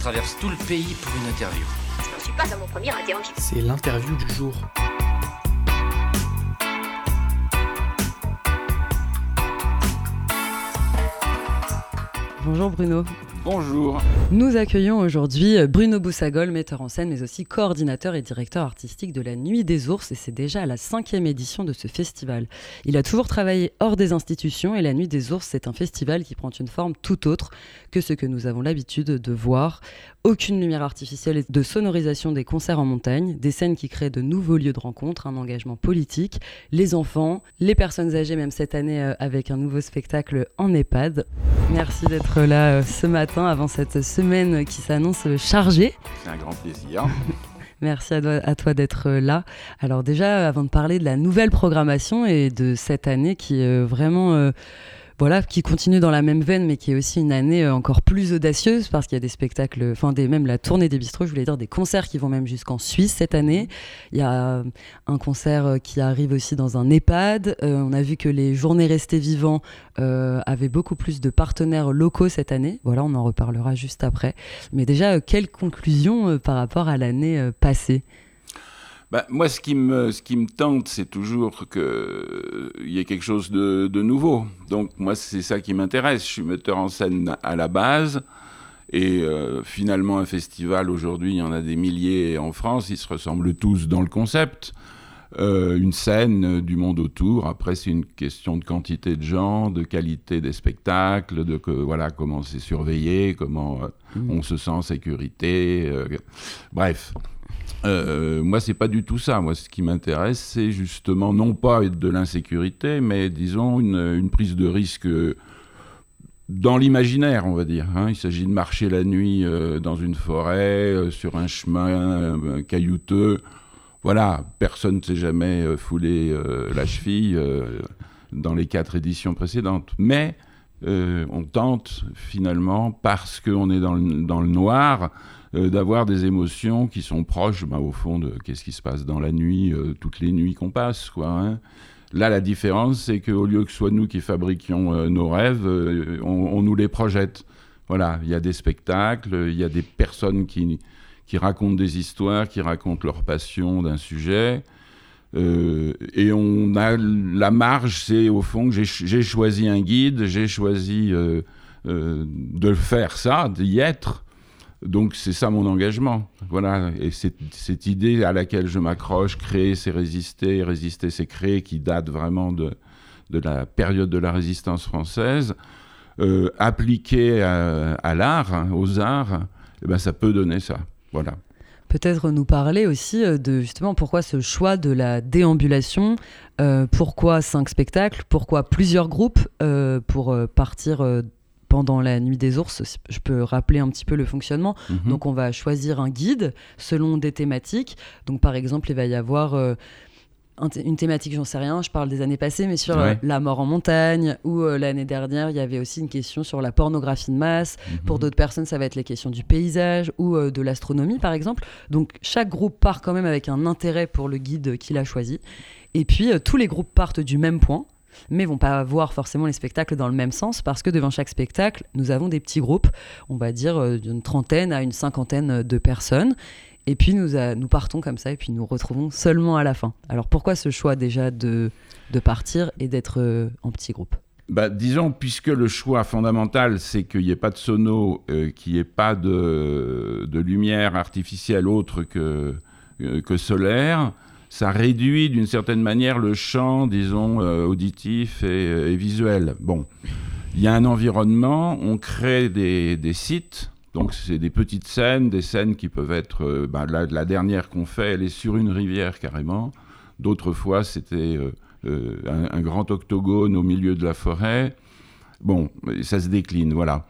traverse tout le pays pour une interview. Je n'en suis pas à mon premier interview. C'est l'interview du jour. Bonjour Bruno. Bonjour. Nous accueillons aujourd'hui Bruno Boussagol, metteur en scène, mais aussi coordinateur et directeur artistique de la Nuit des Ours, et c'est déjà la cinquième édition de ce festival. Il a toujours travaillé hors des institutions, et la Nuit des Ours, c'est un festival qui prend une forme tout autre que ce que nous avons l'habitude de voir. Aucune lumière artificielle et de sonorisation des concerts en montagne, des scènes qui créent de nouveaux lieux de rencontre, un engagement politique, les enfants, les personnes âgées, même cette année euh, avec un nouveau spectacle en EHPAD. Merci d'être là euh, ce matin avant cette semaine qui s'annonce chargée. C'est un grand plaisir. Merci à toi, d'être là. Alors déjà, avant de parler de la nouvelle programmation et de cette année qui est vraiment... Euh, voilà, qui continue dans la même veine, mais qui est aussi une année euh, encore plus audacieuse parce qu'il y a des spectacles, enfin des, même la tournée des bistrots, je voulais dire des concerts qui vont même jusqu'en Suisse cette année. Il y a un concert euh, qui arrive aussi dans un EHPAD. Euh, on a vu que les Journées restées vivants avaient beaucoup plus de partenaires locaux cette année. Voilà, on en reparlera juste après. Mais déjà, quelles conclusions par rapport à l'année passée? Bah, moi, ce qui me, ce qui me tente, c'est toujours qu'il euh, y ait quelque chose de, de nouveau. Donc, moi, c'est ça qui m'intéresse. Je suis metteur en scène à la base. Et euh, finalement, un festival, aujourd'hui, il y en a des milliers en France. Ils se ressemblent tous dans le concept. Euh, une scène du monde autour. Après, c'est une question de quantité de gens, de qualité des spectacles, de que, voilà, comment c'est surveillé, comment mmh. on se sent en sécurité. bref, euh, moi, c'est pas du tout ça. Moi, ce qui m'intéresse, c'est justement non pas de l'insécurité, mais disons une, prise de risque dans l'imaginaire, on va dire. Hein. Il s'agit de marcher la nuit euh, dans une forêt, euh, sur un chemin caillouteux. Voilà, personne ne s'est jamais foulé la cheville dans les quatre éditions précédentes. Mais on tente finalement, parce qu'on est dans le noir, euh, d'avoir des émotions qui sont proches, bah, au fond, de qu'est-ce qui se passe dans la nuit, euh, toutes les nuits qu'on passe, quoi. Hein. Là, la différence, c'est qu'au lieu que ce soit nous qui fabriquions euh, nos rêves, on, nous les projette. Voilà, il y a des spectacles, il y a des personnes qui, qui racontent des histoires, qui racontent leur passion d'un sujet. et on a la marge, c'est au fond que j'ai choisi un guide, j'ai choisi de faire ça, d'y être. Donc c'est ça mon engagement. Voilà, et cette idée à laquelle je m'accroche, créer c'est résister, résister c'est créer, qui date vraiment de, de la période de la résistance française, euh, appliquée à, l'art, hein, aux arts, eh ben, ça peut donner ça. Voilà. Peut-être nous parler aussi euh, de justement pourquoi ce choix de la déambulation, euh, pourquoi cinq spectacles, pourquoi plusieurs groupes pour partir pendant la nuit des ours, je peux rappeler un petit peu le fonctionnement. Mhm. Donc on va choisir un guide selon des thématiques. Donc par exemple, il va y avoir euh, une thématique, j'en sais rien, je parle des années passées, mais sur euh, la mort en montagne, ou euh, l'année dernière, il y avait aussi une question sur la pornographie de masse. Mhm. Pour d'autres personnes, ça va être les questions du paysage ou de l'astronomie, par exemple. Donc chaque groupe part quand même avec un intérêt pour le guide qu'il a choisi. Et puis tous les groupes partent du même point mais vont pas voir forcément les spectacles dans le même sens parce que devant chaque spectacle, nous avons des petits groupes, on va dire euh, d'une trentaine à une cinquantaine de personnes. Et puis nous, nous partons comme ça et puis nous retrouvons seulement à la fin. Alors pourquoi ce choix déjà de, de partir et d'être euh, en petit groupe? Bah, disons, puisque le choix fondamental, c'est qu'il n'y ait pas de sono, euh, qu'il n'y ait pas de, de, lumière artificielle autre que, que solaire, ça réduit d'une certaine manière le champ, disons, euh, auditif et, visuel. Bon, il y a un environnement, on crée des, sites, donc c'est des petites scènes, des scènes qui peuvent être, euh, ben, la, dernière qu'on fait, elle est sur une rivière carrément. D'autres fois, c'était euh, un, grand octogone au milieu de la forêt. Bon, ça se décline, voilà.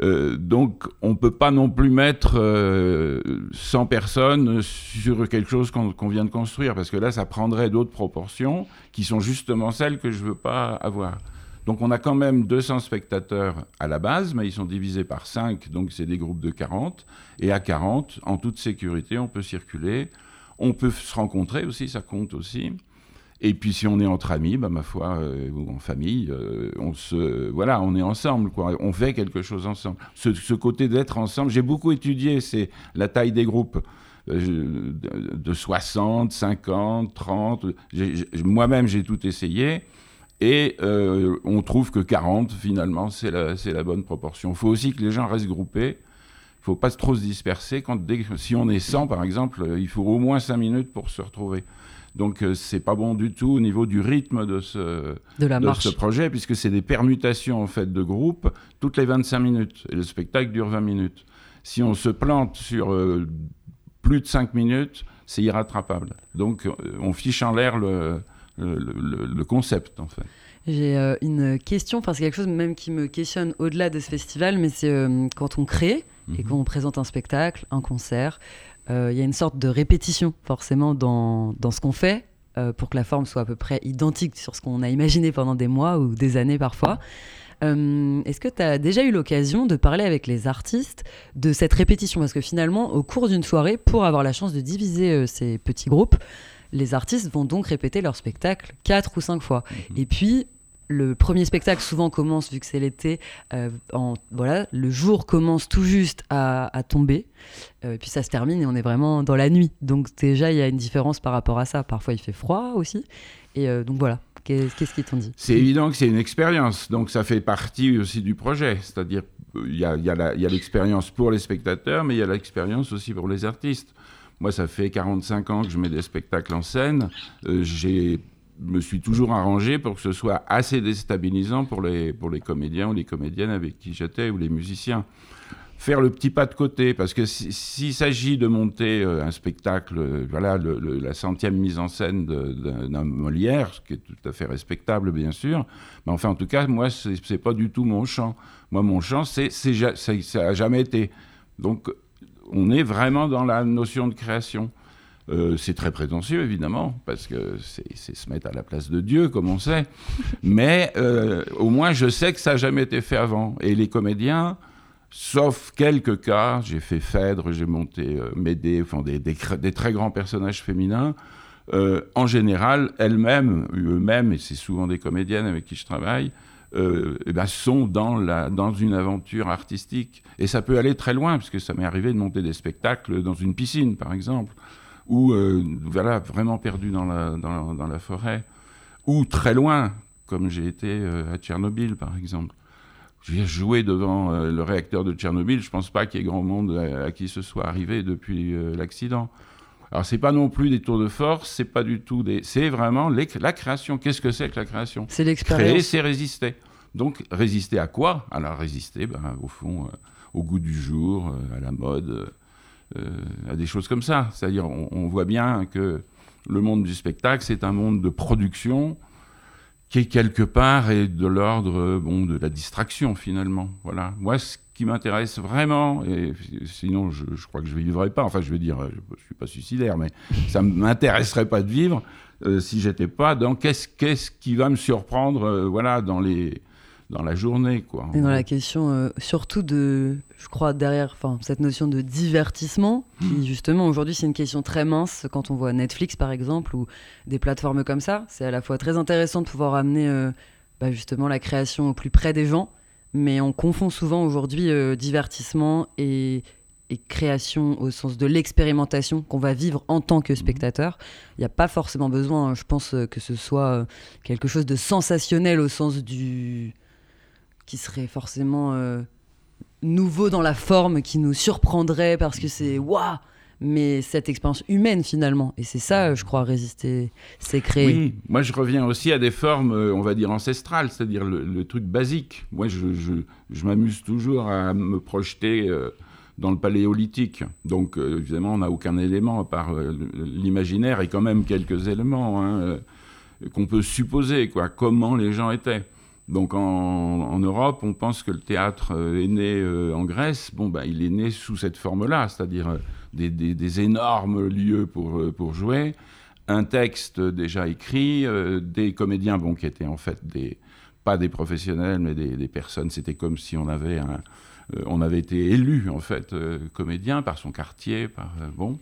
Euh, donc, on ne peut pas non plus mettre 100 euh, personnes sur quelque chose qu'on vient de construire, parce que là, ça prendrait d'autres proportions qui sont justement celles que je ne veux pas avoir. Donc, on a quand même 200 spectateurs à la base, mais ils sont divisés par 5, donc c'est des groupes de 40. Et à 40, en toute sécurité, on peut circuler. On peut se rencontrer aussi, ça compte aussi. Et puis si on est entre amis, bah, ma foi, euh, ou en famille, euh, on se, voilà, on est ensemble, quoi. On fait quelque chose ensemble. Ce, côté d'être ensemble, j'ai beaucoup étudié, c'est la taille des groupes euh, de 60, 50, 30. Moi-même, j'ai tout essayé. Et on trouve que 40, finalement, c'est la, la, bonne proportion. Il faut aussi que les gens restent groupés. Il ne faut pas trop se disperser. Quand, si on est 100, par exemple, il faut au moins 5 minutes pour se retrouver. Donc euh, c'est pas bon du tout au niveau du rythme de ce, de ce projet, puisque c'est des permutations en fait de groupes toutes les 25 minutes. Et le spectacle dure 20 minutes. Si on se plante sur euh, plus de 5 minutes, c'est irrattrapable. Donc euh, on fiche en l'air le, le, le, concept en fait. J'ai une question, enfin c'est quelque chose même qui me questionne au-delà de ce festival, mais c'est quand on crée et mhm. qu'on présente un spectacle, un concert, il y a une sorte de répétition forcément dans, dans ce qu'on fait euh, pour que la forme soit à peu près identique sur ce qu'on a imaginé pendant des mois ou des années parfois. Euh, est-ce que tu as déjà eu l'occasion de parler avec les artistes de cette répétition? Parce que finalement, au cours d'une soirée, pour avoir la chance de diviser ces petits groupes, les artistes vont donc répéter leur spectacle quatre ou cinq fois. Mhm. Et puis, le premier spectacle souvent commence, vu que c'est l'été, euh, voilà, le jour commence tout juste à, tomber, euh, puis ça se termine et on est vraiment dans la nuit. Donc déjà, il y a une différence par rapport à ça. Parfois, il fait froid aussi. Et euh, donc voilà, qu'est-ce qu'ils t'ont dit? C'est évident que c'est une expérience, donc ça fait partie aussi du projet. C'est-à-dire, il y a l'expérience pour les spectateurs, mais il y a l'expérience aussi pour les artistes. Moi, ça fait 45 ans que je mets des spectacles en scène. j'ai me suis toujours arrangé pour que ce soit assez déstabilisant pour les, pour les comédiens ou les comédiennes avec qui j'étais ou les musiciens. Faire le petit pas de côté, parce que s'il s'agit de monter euh, un spectacle, euh, voilà, la centième mise en scène d'un Molière, ce qui est tout à fait respectable, bien sûr, mais enfin, en tout cas, moi, c'est pas du tout mon champ. Moi, mon champ, c'est ça a jamais été. Donc, on est vraiment dans la notion de création. Euh, c'est très prétentieux, évidemment, parce que c'est se mettre à la place de Dieu, comme on sait. Mais euh, au moins, je sais que ça n'a jamais été fait avant. Et les comédiens, sauf quelques cas, j'ai fait Phèdre, j'ai monté euh, Médée, enfin, des, des, très grands personnages féminins. en général, elles-mêmes, eux-mêmes, et c'est souvent des comédiennes avec qui je travaille, eh ben, sont dans, la, dans une aventure artistique. Et ça peut aller très loin, parce que ça m'est arrivé de monter des spectacles dans une piscine, par exemple ou euh, voilà, vraiment perdu dans la, dans, la, forêt, ou très loin, comme j'ai été euh, à Tchernobyl, par exemple. J'ai joué devant euh, le réacteur de Tchernobyl, je ne pense pas qu'il y ait grand monde à, qui ce soit arrivé depuis l'accident. Alors, c'est pas non plus des tours de force, c'est pas du tout des. C'est vraiment la création. Qu'est-ce que c'est que la création? C'est l'expérience. Créer, c'est résister. Donc, résister à quoi? Alors, résister, ben, au fond, au goût du jour, à la mode, euh, à des choses comme ça. C'est-à-dire, on, voit bien que le monde du spectacle, c'est un monde de production qui est quelque part et de l'ordre bon, de la distraction finalement. Voilà. Moi, ce qui m'intéresse vraiment, et sinon je, crois que je ne vivrai pas, enfin je veux dire, je suis pas suicidaire, mais ça m'intéresserait pas de vivre euh, si j'étais pas dans qu'est-ce, qu'est-ce qui va me surprendre euh, voilà, dans les, dans la journée. Quoi. Et dans la question euh, surtout de, je crois, derrière cette notion de divertissement, qui hmm. justement aujourd'hui c'est une question très mince quand on voit Netflix par exemple ou des plateformes comme ça. C'est à la fois très intéressant de pouvoir amener euh, bah, justement la création au plus près des gens, mais on confond souvent aujourd'hui euh, divertissement et, et création au sens de l'expérimentation qu'on va vivre en tant que hmm. spectateur. Il n'y a pas forcément besoin, je pense, que ce soit quelque chose de sensationnel au sens du, qui serait forcément euh, nouveau dans la forme, qui nous surprendrait parce que c'est waouh mais cette expérience humaine finalement. Et c'est ça, je crois, résister, c'est créer. Oui, moi je reviens aussi à des formes, euh, on va dire, ancestrales, c'est-à-dire le, truc basique. Moi je, je, m'amuse toujours à me projeter euh, dans le paléolithique. Donc évidemment, on n'a aucun élément à part l'imaginaire et quand même quelques éléments hein, qu'on peut supposer, quoi, comment les gens étaient. Donc en, Europe, on pense que le théâtre euh, est né euh, en Grèce. Bon, ben, il est né sous cette forme-là, c'est-à-dire euh, des, énormes lieux pour, jouer, un texte déjà écrit, des comédiens bon, qui étaient en fait pas des professionnels, mais des, personnes. C'était comme si on avait, un, on avait été élu en fait comédien par son quartier, par bon.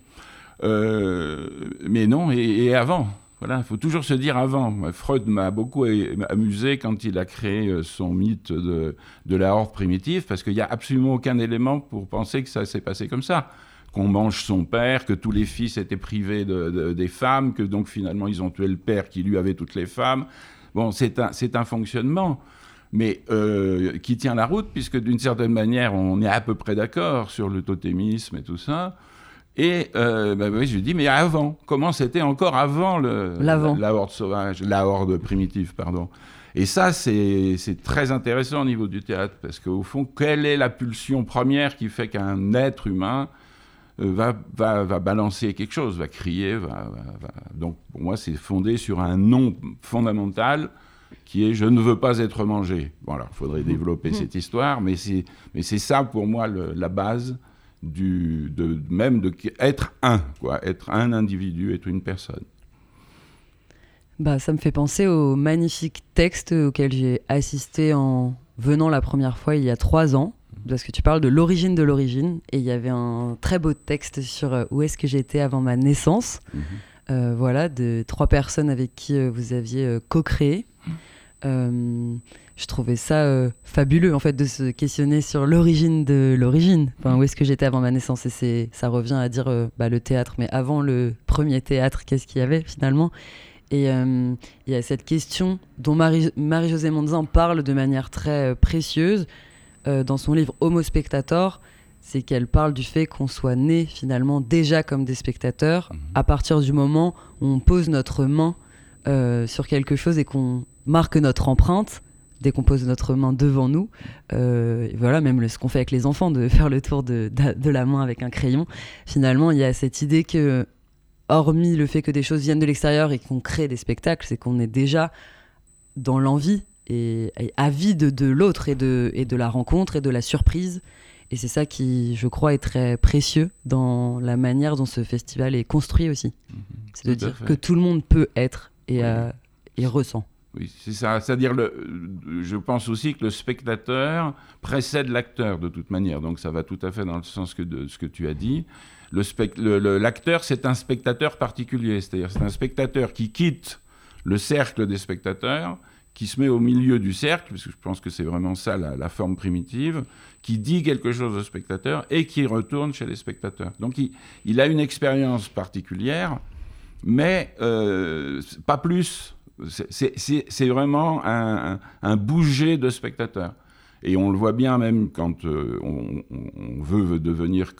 mais non, et, avant, Voilà, il faut toujours se dire avant. Freud m'a beaucoup amusé quand il a créé euh, son mythe de, la horde primitive, parce qu'il n'y a absolument aucun élément pour penser que ça s'est passé comme ça. Qu'on mange son père, que tous les fils étaient privés de, des femmes, que donc finalement ils ont tué le père qui lui avait toutes les femmes. Bon, c'est un, un fonctionnement mais euh, qui tient la route, puisque d'une certaine manière, on est à peu près d'accord sur le totémisme et tout ça. Et euh, bah oui, je lui dis, mais avant, comment c'était encore avant le, la, la, horde sauvage, la horde primitive, pardon. Et ça, c'est très intéressant au niveau du théâtre, parce qu'au fond, quelle est la pulsion première qui fait qu'un être humain euh, va, va, va, balancer quelque chose, va crier va, Donc, pour moi, c'est fondé sur un nom fondamental qui est « je ne veux pas être mangé ». Voilà, il faudrait développer mmh. cette histoire, mais c'est ça, pour moi, le, la base du, de, même de être un, quoi, être un individu, être une personne. Bah, ça me fait penser au magnifique texte auquel j'ai assisté en venant la première fois il y a trois ans, parce que tu parles de l'origine de l'origine, et il y avait un très beau texte sur euh, où est-ce que j'étais avant ma naissance, mhm. euh, voilà, de trois personnes avec qui euh, vous aviez co-créé. Je trouvais ça euh, fabuleux en fait de se questionner sur l'origine de l'origine. Enfin, où est-ce que j'étais avant ma naissance? Et c'est, ça revient à dire euh, bah, le théâtre, mais avant le premier théâtre, qu'est-ce qu'il y avait finalement? Et euh, il y a cette question dont Marie, Marie-Josée Monzin parle de manière très précieuse dans son livre Homo Spectator. C'est qu'elle parle du fait qu'on soit né finalement déjà comme des spectateurs mhm. à partir du moment où on pose notre main sur quelque chose et qu'on marque notre empreinte dès qu'on pose notre main devant nous. Euh, voilà, même ce qu'on fait avec les enfants, de faire le tour de, de, la main avec un crayon. Finalement, il y a cette idée que, hormis le fait que des choses viennent de l'extérieur et qu'on crée des spectacles, c'est qu'on est déjà dans l'envie et, avide de l'autre et de, et de la rencontre et de la surprise. Et c'est ça qui, je crois, est très précieux dans la manière dont ce festival est construit aussi. Mhm. c'est de dire que tout le monde peut être et, euh, et ressent. Oui, c'est ça. C'est-à-dire, je pense aussi que le spectateur précède l'acteur de toute manière. Donc ça va tout à fait dans le sens que de ce que tu as dit. L'acteur, c'est un spectateur particulier. C'est-à-dire, c'est un spectateur qui quitte le cercle des spectateurs, qui se met au milieu du cercle, parce que je pense que c'est vraiment ça la, forme primitive, qui dit quelque chose au spectateur et qui retourne chez les spectateurs. Donc il, il a une expérience particulière, mais euh, pas plus. C'est vraiment un, bouger de spectateurs. Et on le voit bien même quand euh, on, veut devenir,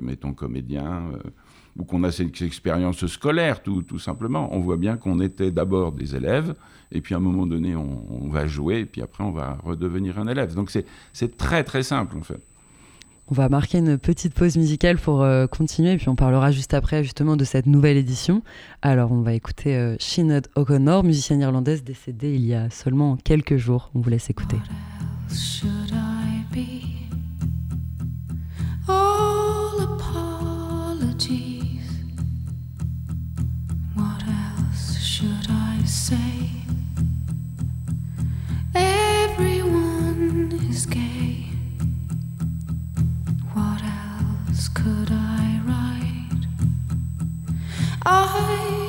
mettons, comédien, euh, ou qu'on a cette expérience scolaire, tout, tout simplement. On voit bien qu'on était d'abord des élèves, et puis à un moment donné, on, on, va jouer, et puis après, on va redevenir un élève. Donc c'est très très simple, en fait. On va marquer une petite pause musicale pour euh, continuer, et puis on parlera juste après justement de cette nouvelle édition. Alors on va écouter euh, O'Connor, musicienne irlandaise décédée il y a seulement quelques jours. On vous laisse écouter. Everyone is gay. Could I write? I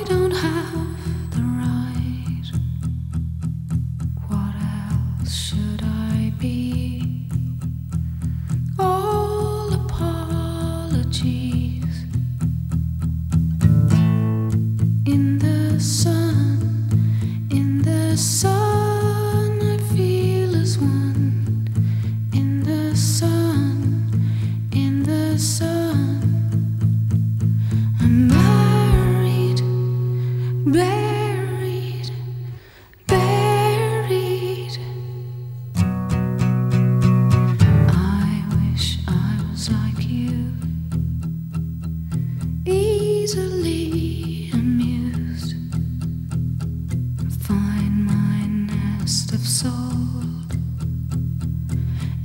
soul.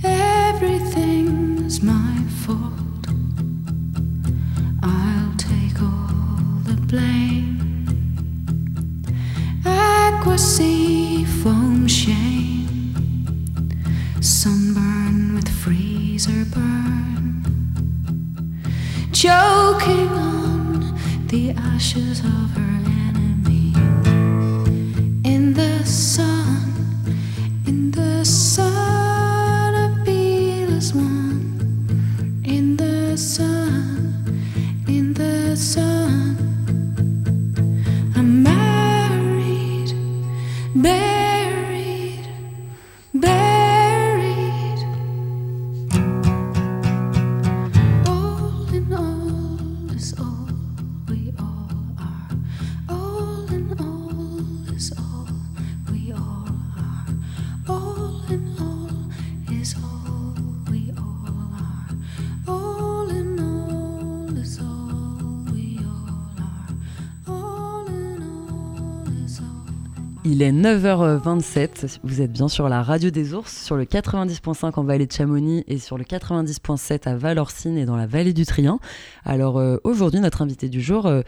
Everything's my fault. I'll take all the blame. Aqua sea foam shame. Sunburn with freezer burn. Choking on the ashes of her. So. Il est 9h27, vous êtes bien sur la radio des ours, sur le 90.5 en vallée de Chamonix et sur le 90.7 à Valorcine et dans la vallée du Trien. Alors euh, aujourd'hui, notre invité du jour euh,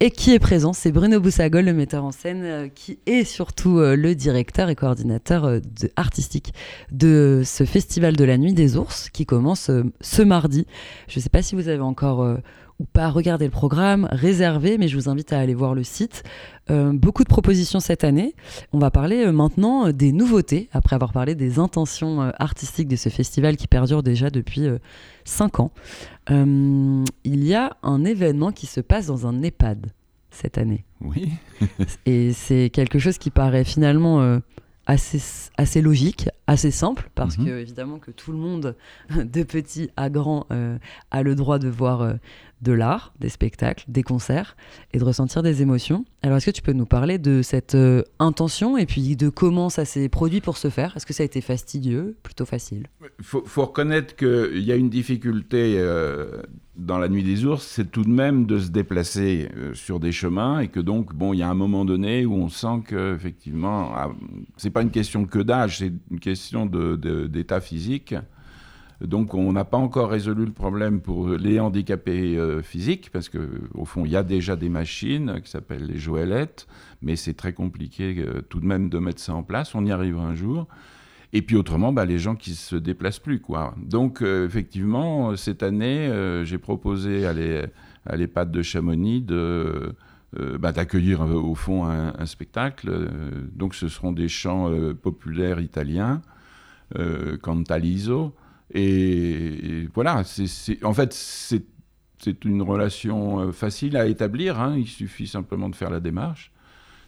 et qui est présent, c'est Bruno Boussagol, le metteur en scène, euh, qui est surtout le directeur et coordinateur artistique de ce festival de la nuit des ours qui commence ce mardi. Je ne sais pas si vous avez encore ou pas regarder le programme, réserver, mais je vous invite à aller voir le site. Euh, beaucoup de propositions cette année. On va parler euh, maintenant euh, des nouveautés, après avoir parlé des intentions artistiques de ce festival qui perdure déjà depuis 5 ans. il y a un événement qui se passe dans un EHPAD cette année. Oui. Et c'est quelque chose qui paraît finalement assez, assez logique, assez simple, parce mhm. que évidemment que tout le monde, de petit à grand, a le droit de voir de l'art, des spectacles, des concerts et de ressentir des émotions. Alors est-ce que tu peux nous parler de cette euh, intention et puis de comment ça s'est produit pour se faire? Est-ce que ça a été fastidieux, plutôt facile? Il faut, reconnaître qu'il y a une difficulté euh, dans la nuit des ours, c'est tout de même de se déplacer euh, sur des chemins et que donc, bon, il y a un moment donné où on sent que effectivement, ah, c'est pas une question que d'âge, c'est une question d'état physique. Donc on n'a pas encore résolu le problème pour les handicapés euh, physiques, parce qu'au fond, il y a déjà des machines qui s'appellent les joëlettes, mais c'est très compliqué euh, tout de même de mettre ça en place. On y arrivera un jour. Et puis autrement, bah, les gens qui se déplacent plus. Quoi. Donc euh, effectivement, cette année, j'ai proposé à l'EHPAD de Chamonix de... Bah, d'accueillir au fond un, spectacle. donc ce seront des chants populaires italiens, Cantaliso, et, voilà, en fait, c'est, une relation euh, facile à établir. Hein. il suffit simplement de faire la démarche.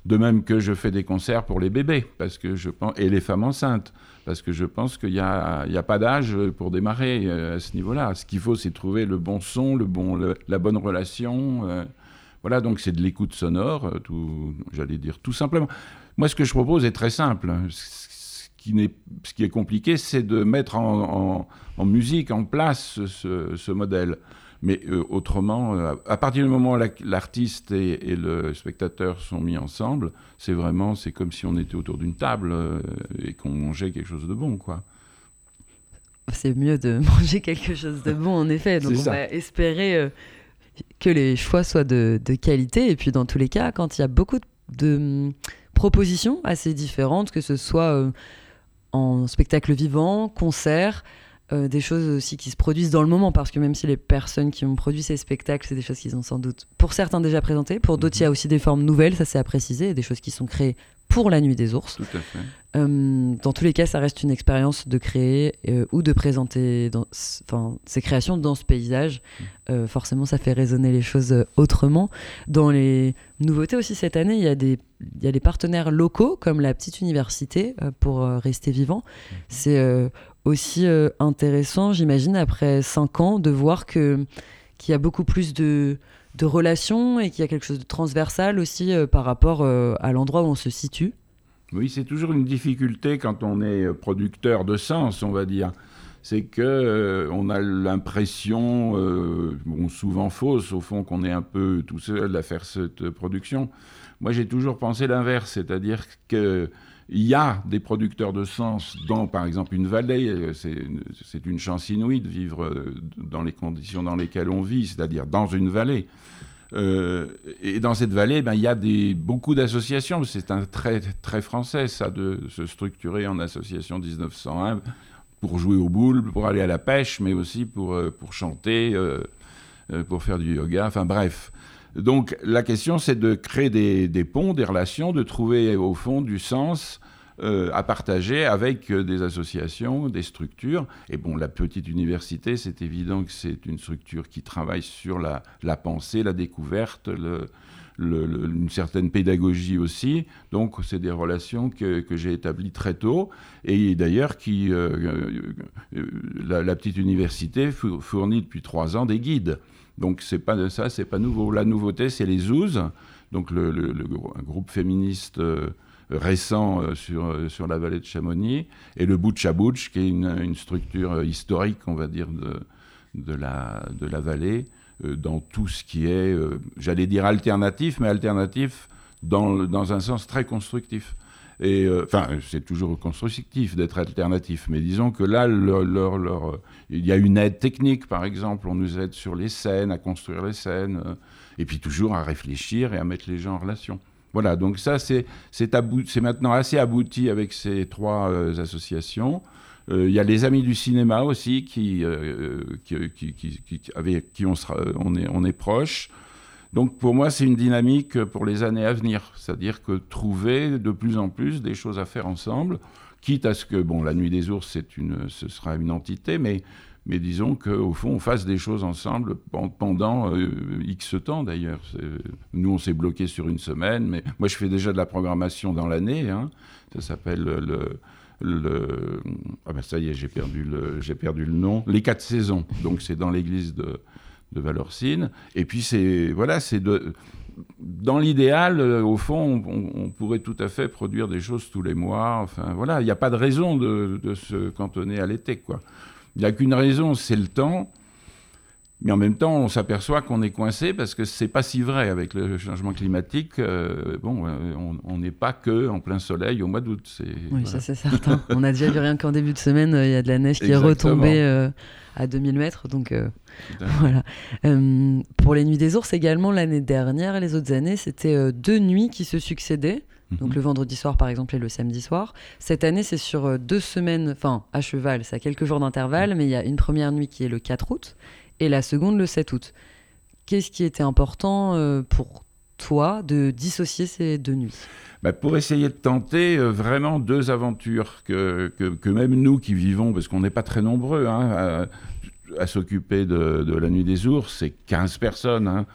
De même que je fais des concerts pour les bébés parce que je pense, et les femmes enceintes, parce que je pense qu'il n'y a, pas d'âge pour démarrer euh, à ce niveau-là. Ce qu'il faut, c'est trouver le bon son, le bon, la bonne relation. Euh. voilà, donc c'est de l'écoute sonore, j'allais dire tout simplement. Moi, ce que je propose est très simple ce qui est compliqué, c'est de mettre en, musique, en place ce, modèle. Mais euh, autrement, euh, à partir du moment où l'artiste et, le spectateur sont mis ensemble, c'est vraiment, c'est comme si on était autour d'une table euh, et qu'on mangeait quelque chose de bon, quoi. C'est mieux de manger quelque chose de bon, en effet. Donc on va espérer que les choix soient de, de, qualité. Et puis dans tous les cas, quand il y a beaucoup de, hum, propositions assez différentes, que ce soit en spectacle vivant, concert, euh, des choses aussi qui se produisent dans le moment, parce que même si les personnes qui ont produit ces spectacles, c'est des choses qu'ils ont sans doute, pour certains déjà présentées, pour d'autres, il y a mhm. aussi des formes nouvelles, ça c'est à préciser, des choses qui sont créées pour la nuit des ours. Tout à fait. Euh, dans tous les cas, ça reste une expérience de créer euh, ou de présenter dans, ces créations dans ce paysage. Mhm. forcément, ça fait résonner les choses autrement. Dans les nouveautés aussi cette année, il y a des, il y a des partenaires locaux comme la petite université pour rester vivant. Mhm. C'est aussi euh, intéressant, j'imagine, après cinq ans, de voir que qu'il y a beaucoup plus de, de relations et qu'il y a quelque chose de transversal aussi euh, par rapport euh, à l'endroit où on se situe. Oui, c'est toujours une difficulté quand on est producteur de sens, on va dire. C'est que on a l'impression, souvent fausse au fond, qu'on est un peu tout seul à faire cette production. Moi, j'ai toujours pensé l'inverse, c'est-à-dire que il y a des producteurs de sens dans, par exemple, une vallée. Euh, c'est une chance inouïe de vivre euh, dans les conditions dans lesquelles on vit, c'est-à-dire dans une vallée. Euh, et dans cette vallée, ben, il y a beaucoup d'associations. C'est un très, très français, ça, de se structurer en association 1901 pour jouer aux boules, pour aller à la pêche, mais aussi pour chanter, pour faire du yoga. Enfin bref. Donc la question, c'est de créer des, ponts, des relations, de trouver au fond du sens euh, à partager avec euh, des associations, des structures. Et bon, la petite université, c'est évident que c'est une structure qui travaille sur la, pensée, la découverte, une certaine pédagogie aussi. Donc, c'est des relations que, j'ai établies très tôt. Et d'ailleurs, qui la, la, petite université fournit depuis trois ans des guides. Donc, c'est pas ça, c'est pas nouveau. La nouveauté, c'est les OUZ, donc le, groupe féministe récent euh, sur, euh, sur la vallée de Chamonix, et le Bouch, qui est une, une, structure euh, historique, on va dire, de, de, la, de la vallée, dans tout ce qui est, j'allais dire alternatif, mais alternatif dans, dans un sens très constructif. Et enfin, c'est toujours constructif d'être alternatif, mais disons que là, leur, il y a une aide technique, par exemple, on nous aide sur les scènes, à construire les scènes, et puis toujours à réfléchir et à mettre les gens en relation. Voilà, donc ça, c'est maintenant assez abouti avec ces trois euh, associations. Euh, il y a les Amis du cinéma aussi, qui, euh, avec qui on, est, on est proche. Donc pour moi, c'est une dynamique pour les années à venir. C'est-à-dire que trouver de plus en plus des choses à faire ensemble, quitte à ce que, bon, la Nuit des Ours, une, ce sera une entité, mais mais disons qu'au fond, on fasse des choses ensemble pendant euh, X temps d'ailleurs. Nous, on s'est bloqué sur une semaine, mais moi, je fais déjà de la programmation dans l'année. Hein. Ça s'appelle le, Ah ben ça y est, j'ai perdu, le, perdu le nom. Les quatre saisons. Donc, c'est dans l'église de, de Valorcine. Et puis, c'est. Voilà, c'est. Dans l'idéal, euh, au fond, on, pourrait tout à fait produire des choses tous les mois. Enfin, voilà, il n'y a pas de raison de, de se cantonner à l'été, quoi. Il n'y a qu'une raison, c'est le temps. Mais en même temps, on s'aperçoit qu'on est coincé parce que c'est pas si vrai avec le changement climatique. Euh, bon, euh, on n'est pas que en plein soleil au mois d'août. Oui, ça c'est certain. on a déjà vu rien qu'en début de semaine, il y a de la neige qui est retombée euh, à 2000 mètres. Donc voilà. pour les nuits des ours également, l'année dernière et les autres années, c'était deux nuits qui se succédaient. Donc mhm. le vendredi soir par exemple et le samedi soir. Cette année c'est sur euh, deux semaines, enfin à cheval, ça a quelques jours d'intervalle, mhm. mais il y a une première nuit qui est le 4 août et la seconde le 7 août. Qu'est-ce qui était important euh, pour toi de dissocier ces deux nuits? Bah pour essayer de tenter euh, vraiment deux aventures que, que, même nous qui vivons, parce qu'on n'est pas très nombreux hein, à, s'occuper de, de, la nuit des ours, c'est 15 personnes. Hein.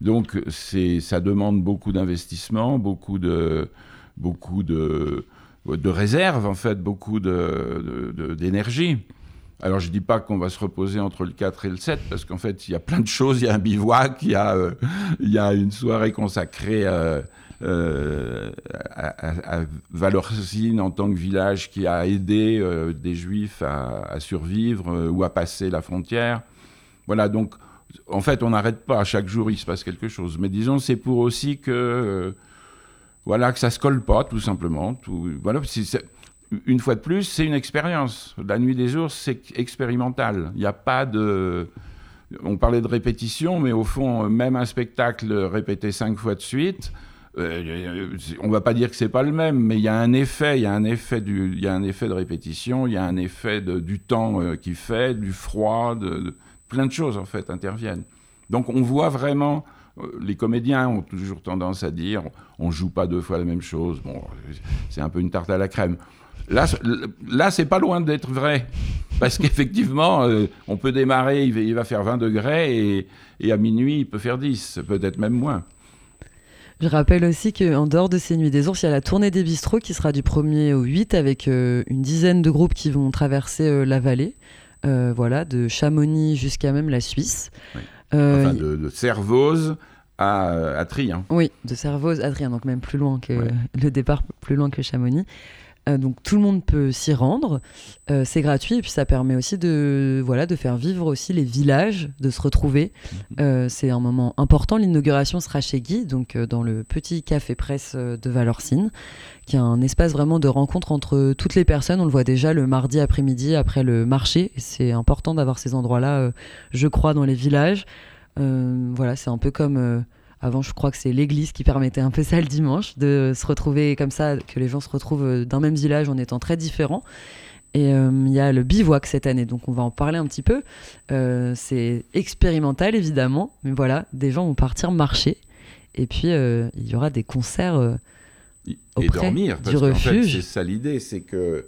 Donc ça demande beaucoup d'investissement, beaucoup de, beaucoup de, de réserves, en fait, beaucoup d'énergie. Alors je ne dis pas qu'on va se reposer entre le 4 et le 7, parce qu'en fait, il y a plein de choses. Il y a un bivouac, il y a, euh, une soirée consacrée euh, à, à, Valorcine en tant que village qui a aidé euh, des juifs à, survivre ou à passer la frontière. Voilà, donc en fait, on n'arrête pas. Chaque jour, il se passe quelque chose. Mais disons, c'est pour aussi que, euh, voilà, que ça se colle pas, tout simplement. Voilà, une fois de plus, c'est une expérience. La nuit des ours, c'est expérimental. Il n'y a pas de. On parlait de répétition, mais au fond, même un spectacle répété cinq fois de suite, euh, on va pas dire que c'est pas le même, mais il y a un effet, il y a un effet du, y a un effet de répétition, il y a un effet du temps euh, qui fait, du froid, de plein de choses en fait interviennent. Donc on voit vraiment, euh, les comédiens ont toujours tendance à dire, on joue pas deux fois la même chose. Bon, c'est un peu une tarte à la crème. Là, là c'est pas loin d'être vrai. Parce qu'effectivement, euh, on peut démarrer, il va, faire 20 degrés, et, à minuit, il peut faire 10, peut-être même moins. Je rappelle aussi qu'en dehors de ces Nuits des Ours, il y a la tournée des bistrots qui sera du 1er au 8 avec euh, une dizaine de groupes qui vont traverser la vallée. Euh, voilà, de Chamonix jusqu'à même la Suisse. Euh, enfin, de, de Servoz à, à Trien. Oui, de Servoz à Trien, donc même plus loin que le départ, plus loin que Chamonix. Euh, donc tout le monde peut s'y rendre, c'est gratuit et puis ça permet aussi de voilà de faire vivre aussi les villages, de se retrouver. Mhm. c'est un moment important. L'inauguration sera chez Guy, donc dans le petit café presse de Valorcine qui est un espace vraiment de rencontre entre toutes les personnes. On le voit déjà le mardi après-midi après le marché. C'est important d'avoir ces endroits-là, euh, je crois, dans les villages. Euh, voilà, c'est un peu comme euh, avant, je crois que c'est l'église qui permettait un peu ça le dimanche, de se retrouver comme ça, que les gens se retrouvent d'un même village en étant très différents. Et il y a le bivouac cette année, donc on va en parler un petit peu. c'est expérimental évidemment, mais voilà, des gens vont partir marcher. Et puis il y aura des concerts et auprès dormir. du Parce qu'en fait, refuge. c'est ça l'idée, c'est que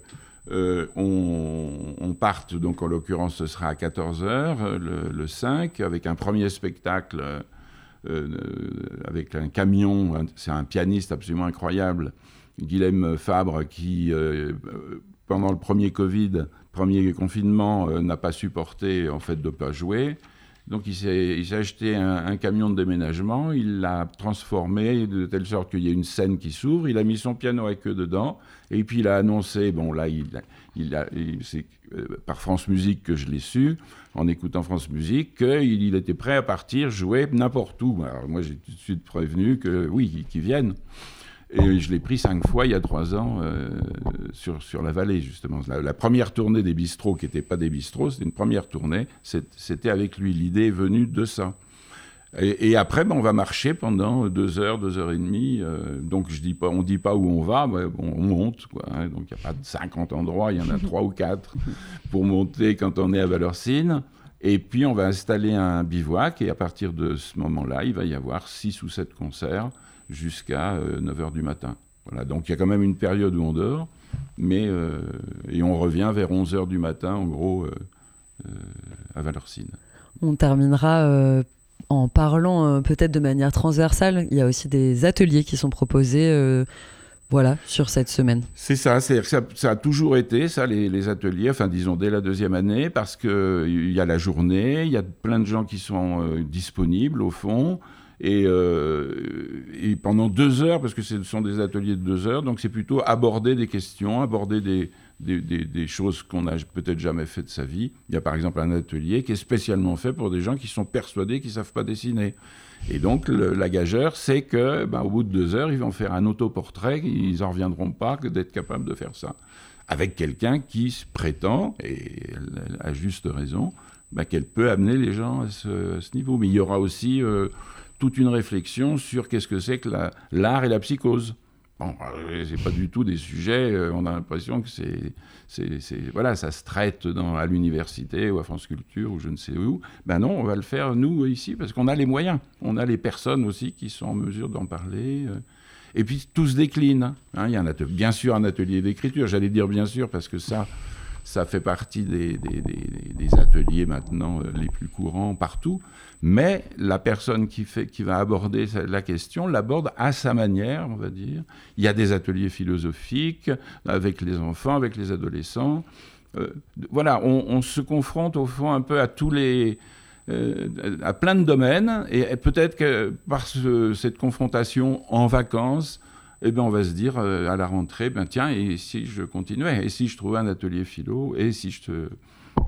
euh, on, on parte, donc en l'occurrence, ce sera à 14h, le, le 5, avec un premier spectacle euh, euh, avec un camion. C'est un pianiste absolument incroyable, Guilhem Fabre, qui, euh, euh, pendant le premier Covid, premier confinement, euh, n'a pas supporté en fait de pas jouer. Donc il s'est acheté un, camion de déménagement, il l'a transformé de telle sorte qu'il y ait une scène qui s'ouvre, il a mis son piano à queue dedans, et puis il a annoncé, bon là il- c'est euh, par France Musique que je l'ai su, en écoutant France Musique, qu'il il était prêt à partir jouer n'importe où. Alors moi j'ai tout de suite prévenu que oui, qu'il vienne. Et je l'ai pris cinq fois il y a trois ans euh, sur, sur la vallée, justement. La, première tournée des bistrots, qui n'était pas des bistrots, c'était une première tournée, c'était avec lui. L'idée est venue de ça. Et, après, ben, on va marcher pendant deux heures, deux heures et demie. euh, donc, je dis pas, on ne dit pas où on va, bon, on monte. Quoi, hein. donc, il n'y a pas de 50 endroits, il y en a trois ou quatre pour monter quand on est à Valorcine. Et puis, on va installer un bivouac. Et à partir de ce moment-là, il va y avoir six ou sept concerts jusqu'à 9 h du matin. Voilà, donc il y a quand même une période où on dort, mais euh, et on revient vers 11 h du matin, en gros, euh, euh, à Valorcine. On terminera euh, en parlant euh, peut-être de manière transversale. Il y a aussi des ateliers qui sont proposés euh, voilà, sur cette semaine. C'est ça, c'est-à-dire que ça, ça a toujours été ça, les, les ateliers, enfin disons dès la deuxième année, parce qu'il y a la journée, il y a plein de gens qui sont euh, disponibles au fond, et, euh, et pendant deux heures, parce que ce sont des ateliers de deux heures, donc c'est plutôt aborder des questions, aborder des, choses qu'on n'a peut-être jamais fait de sa vie. Il y a par exemple un atelier qui est spécialement fait pour des gens qui sont persuadés qu'ils ne savent pas dessiner. Et donc, la gageure, c'est que, ben, au bout de deux heures, ils vont faire un autoportrait, ils n'en reviendront pas que d'être capables de faire ça. Avec quelqu'un qui prétend, et a juste raison, ben, qu'elle peut amener les gens à ce, à ce niveau. Mais il y aura aussi euh, toute une réflexion sur qu'est-ce que c'est que la- l'art et la psychose. Bon, euh, c'est pas du tout des sujets, euh, on a l'impression que c'est, voilà, ça se traite à l'université ou à France Culture ou je ne sais où. Ben non, on va le faire nous ici parce qu'on a les moyens, on a les personnes aussi qui sont en mesure d'en parler. euh. Et puis tout se décline. hein. Il y a bien sûr un atelier d'écriture, j'allais dire bien sûr parce que ça, ça fait partie des, ateliers maintenant les plus courants partout. Mais la personne qui, fait, qui va aborder la question l'aborde à sa manière, on va dire. Il y a des ateliers philosophiques avec les enfants, avec les adolescents. Euh, voilà, on, se confronte au fond un peu à tous les, euh, à plein de domaines, et, peut-être que par ce- cette confrontation en vacances, eh ben, on va se dire euh, à la rentrée, ben tiens, et si je continuais, et si je trouvais un atelier philo, et si je, te-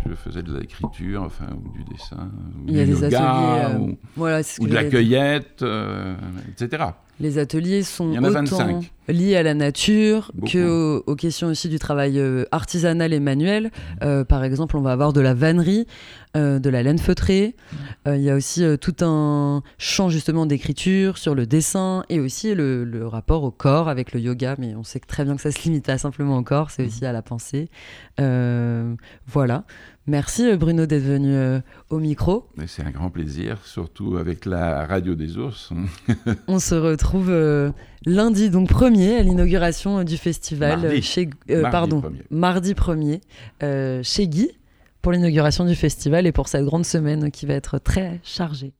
je faisais de l'écriture, enfin, ou du dessin, ou Il y a des yoga, ateliers, euh, ou, Voilà, ou de la cueillette, euh, etc. Les ateliers sont autant 25. liés à la nature Beaucoup. que aux, aux questions aussi du travail euh, artisanal et manuel. Euh, par exemple, on va avoir de la vannerie, euh, de la laine feutrée. Euh, il y a aussi tout un champ justement d'écriture sur le dessin et aussi le, le rapport au corps avec le yoga. Mais on sait très bien que ça se limite pas simplement au corps, c'est aussi à la pensée. Voilà. Merci euh, Bruno d'être venu euh, au micro. C'est un grand plaisir, surtout avec la radio des ours. On se retrouve euh, lundi, donc premier, à l'inauguration du festival. Mardi. Chez, Mardi pardon, premier. mardi 1er, euh, chez Guy, pour l'inauguration du festival et pour cette grande semaine qui va être très chargée.